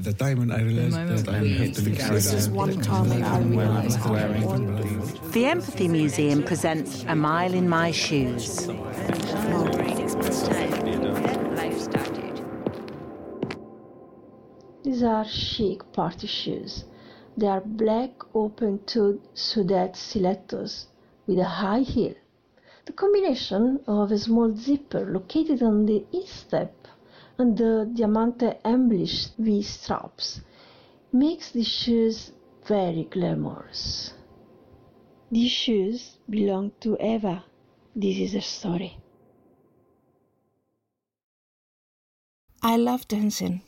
The time when I realized that I have to leave This is one time I realized how important The Empathy Museum presents A Mile in My Shoes. These are chic party shoes. They are black open-toed suede stilettos with a high heel. The combination of a small zipper located on the instep and the diamante embellished V straps makes these shoes very glamorous. These shoes belong to Eva. This is her story. I love dancing.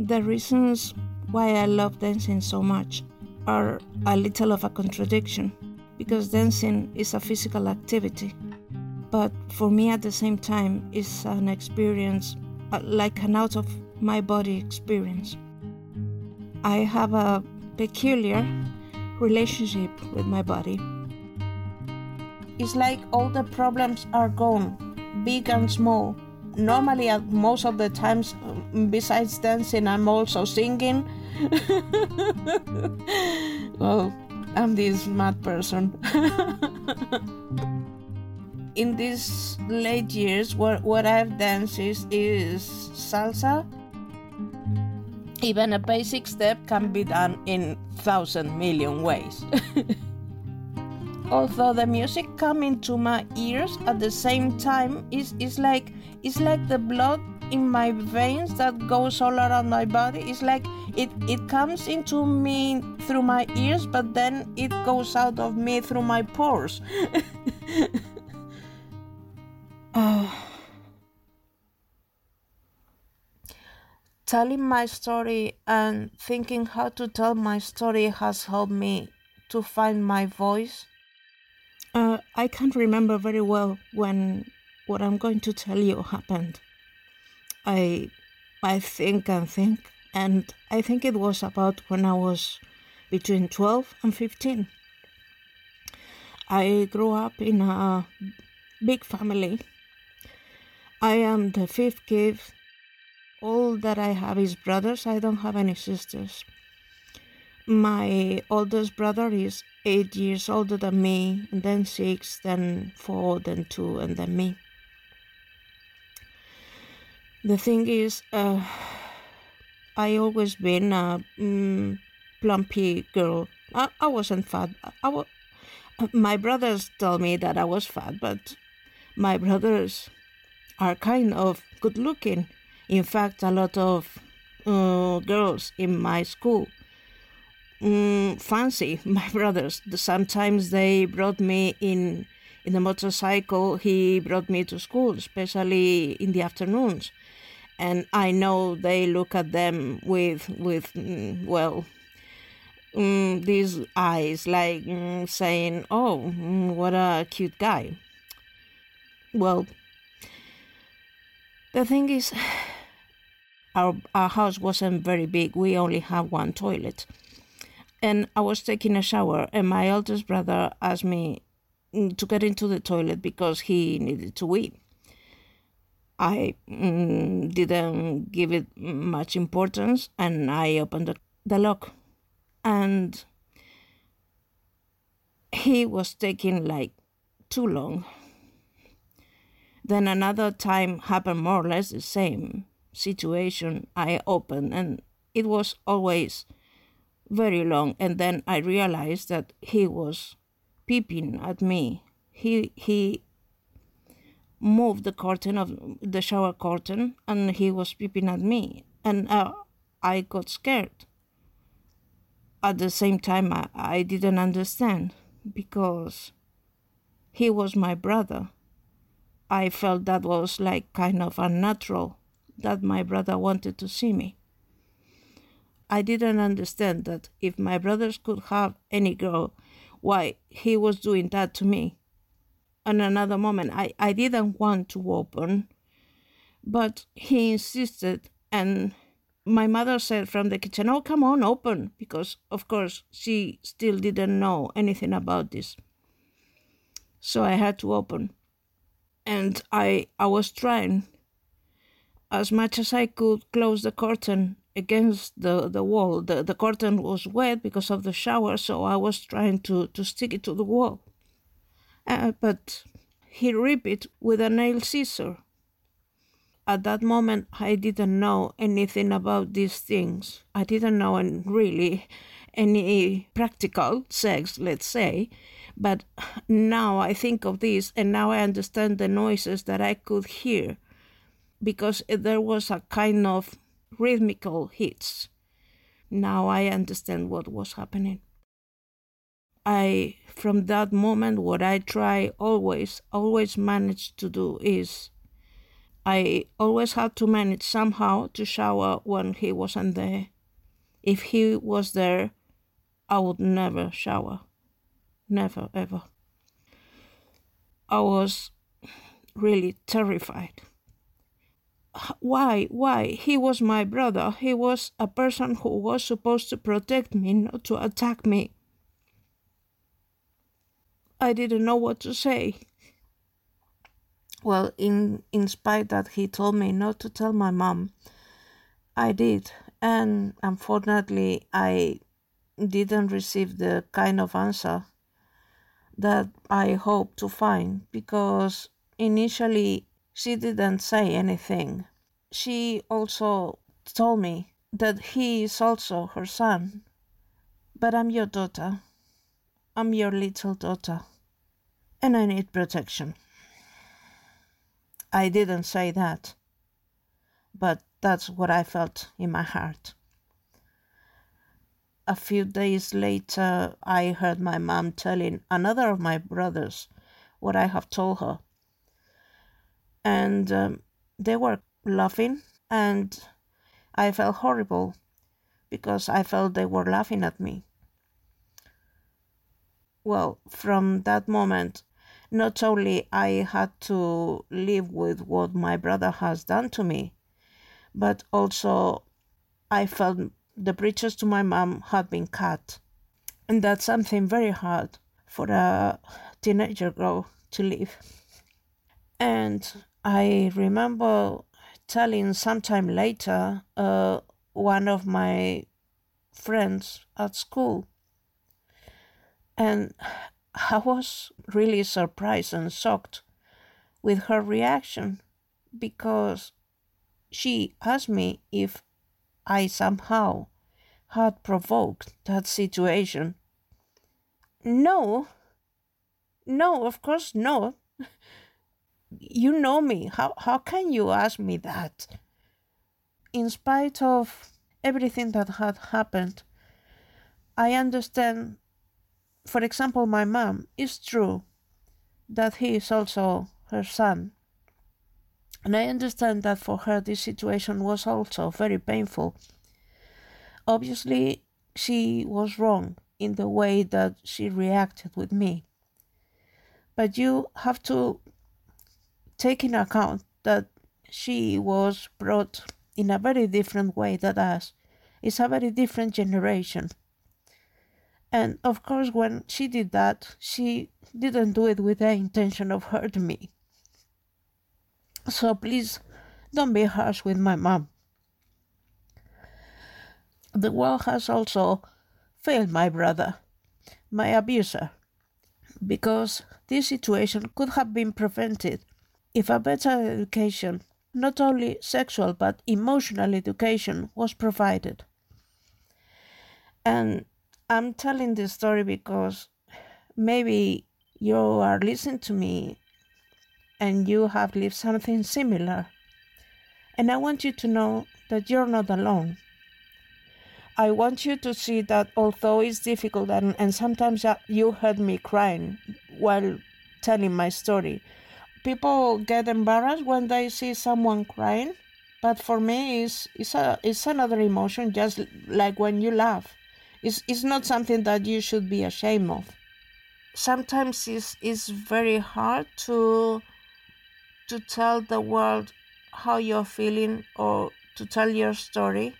The reasons why I love dancing so much are a little of a contradiction because dancing is a physical activity, but for me at the same time it's an experience like an out of my body experience. I have a peculiar relationship with my body. It's like all the problems are gone, big and small. Normally, at most of the times, um, besides dancing, I'm also singing. well, I'm this mad person. In these late years, what, what I've danced is, is salsa. Even a basic step can be done in thousand million ways. Although the music coming to my ears at the same time is, is like it's like the blood in my veins that goes all around my body. It's like it, it comes into me through my ears, but then it goes out of me through my pores. uh, telling my story and thinking how to tell my story has helped me to find my voice. Uh, I can't remember very well when what I'm going to tell you happened. I I think and think and I think it was about when I was between 12 and 15. I grew up in a big family. I am the fifth kid. All that I have is brothers. I don't have any sisters. My oldest brother is eight years older than me, and then six, then four, then two, and then me. The thing is, uh, I always been a mm, plumpy girl. I, I wasn't fat. I my brothers tell me that I was fat, but my brothers are kind of good looking. In fact, a lot of uh, girls in my school mm, fancy my brothers. Sometimes they brought me in in the motorcycle. He brought me to school, especially in the afternoons, and I know they look at them with with mm, well. Mm, these eyes, like mm, saying, "Oh, what a cute guy." Well, the thing is, our our house wasn't very big. We only have one toilet, and I was taking a shower, and my eldest brother asked me mm, to get into the toilet because he needed to wee. I mm, didn't give it much importance, and I opened the, the lock, and he was taking like too long. Then another time happened more or less the same situation. I opened, and it was always very long. And then i realized that he was peeping at me. He he moved the curtain of the shower curtain and he was peeping at me. And uh, i got scared. At the same time I, I didn't understand because he was my brother i felt that was like kind of unnatural that my brother wanted to see me I didn't understand that if my brothers could have any girl, why he was doing that to me. And another moment, I, I didn't want to open, but he insisted, and my mother said from the kitchen, Oh, come on, open, because of course she still didn't know anything about this. So I had to open. And I, I was trying as much as I could close the curtain against the, the wall. The, the curtain was wet because of the shower, so I was trying to, to stick it to the wall. Uh, but he ripped it with a nail scissor. At that moment, I didn't know anything about these things. I didn't know really any practical sex, let's say. But now I think of this and now I understand the noises that I could hear because there was a kind of rhythmical hits. Now I understand what was happening. I, from that moment, what I try always, always manage to do is I always had to manage somehow to shower when he wasn't there. If he was there, I would never shower. Never, ever. I was really terrified. Why? Why? He was my brother. He was a person who was supposed to protect me, not to attack me. I didn't know what to say. Well, in in spite that he told me not to tell my mom, I did, and unfortunately, I didn't receive the kind of answer that I hope to find because initially she didn't say anything. She also told me that he is also her son. But I'm your daughter. I'm your little daughter. And I need protection. I didn't say that, but that's what I felt in my heart. A few days later, I heard my mom telling another of my brothers what I have told her. And um, they were laughing, and I felt horrible because I felt they were laughing at me. Well, from that moment, not only I had to live with what my brother has done to me, but also I felt the bridges to my mom had been cut. And that's something very hard for a teenager girl to live. And I remember telling sometime later uh, one of my friends at school. And I was really surprised and shocked with her reaction because she asked me if I somehow had provoked that situation. No, no, of course not. You know me. How, how can you ask me that? In spite of everything that had happened, I understand for example, my mom, it's true that he is also her son. And I understand that for her this situation was also very painful. Obviously, she was wrong in the way that she reacted with me. But you have to take in account that she was brought in a very different way than us. It's a very different generation. And of course, when she did that, she didn't do it with the intention of hurting me. So please don't be harsh with my mom. The world has also failed my brother, my abuser, because this situation could have been prevented if a better education, not only sexual but emotional education, was provided. And I'm telling this story because maybe you are listening to me and you have lived something similar. And I want you to know that you're not alone. I want you to see that although it's difficult and, and sometimes you heard me crying while telling my story, people get embarrassed when they see someone crying. But for me, it's, it's, a, it's another emotion, just like when you laugh it's, it's not something that you should be ashamed of. Sometimes it's, it's very hard to to tell the world how you're feeling or to tell your story.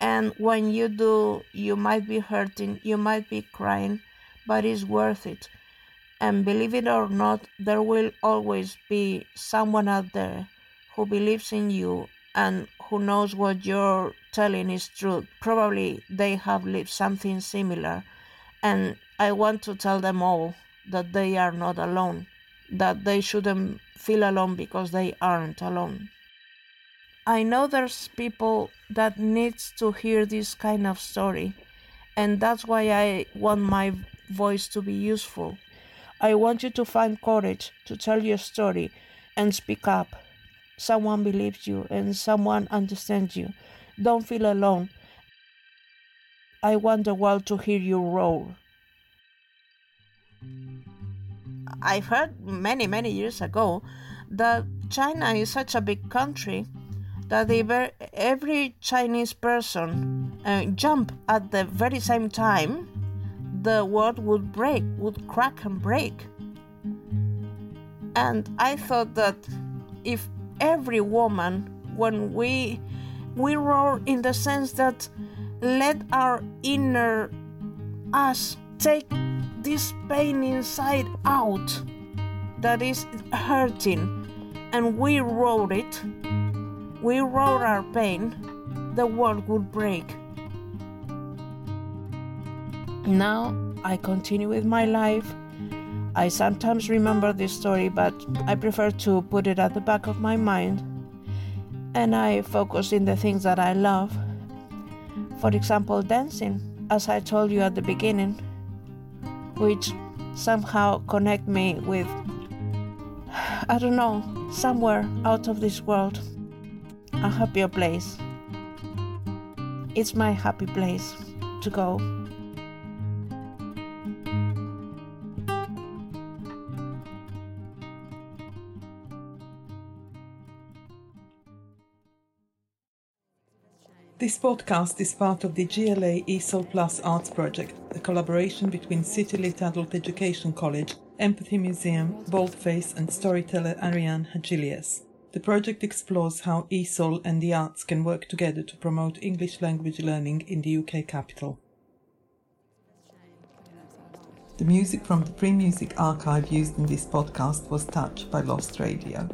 And when you do, you might be hurting, you might be crying, but it's worth it. And believe it or not, there will always be someone out there who believes in you and who knows what you're telling is true. Probably they have lived something similar, and I want to tell them all that they are not alone, that they shouldn't feel alone because they aren't alone. I know there's people that needs to hear this kind of story, and that's why I want my voice to be useful. I want you to find courage to tell your story and speak up. Someone believes you and someone understands you. Don't feel alone. I want the world to hear you roar. I've heard many, many years ago that China is such a big country that if every Chinese person uh, jump at the very same time, the world would break, would crack and break. And I thought that if every woman, when we we roar in the sense that let our inner us take this pain inside out that is hurting and we wrote it, we wrote our pain, the world would break. Now I continue with my life. I sometimes remember this story, but I prefer to put it at the back of my mind and I focus in the things that I love. For example, dancing, as I told you at the beginning, which somehow connect me with I don't know, somewhere out of this world, a happier place. It's my happy place to go. This podcast is part of the GLA ESOL Plus Arts Project, a collaboration between City Lit Adult Education College, Empathy Museum, Boldface, and storyteller Ariane Hadjilias. The project explores how ESOL and the arts can work together to promote English language learning in the UK capital. The music from the Free Music archive used in this podcast was Touch by Lost Radio.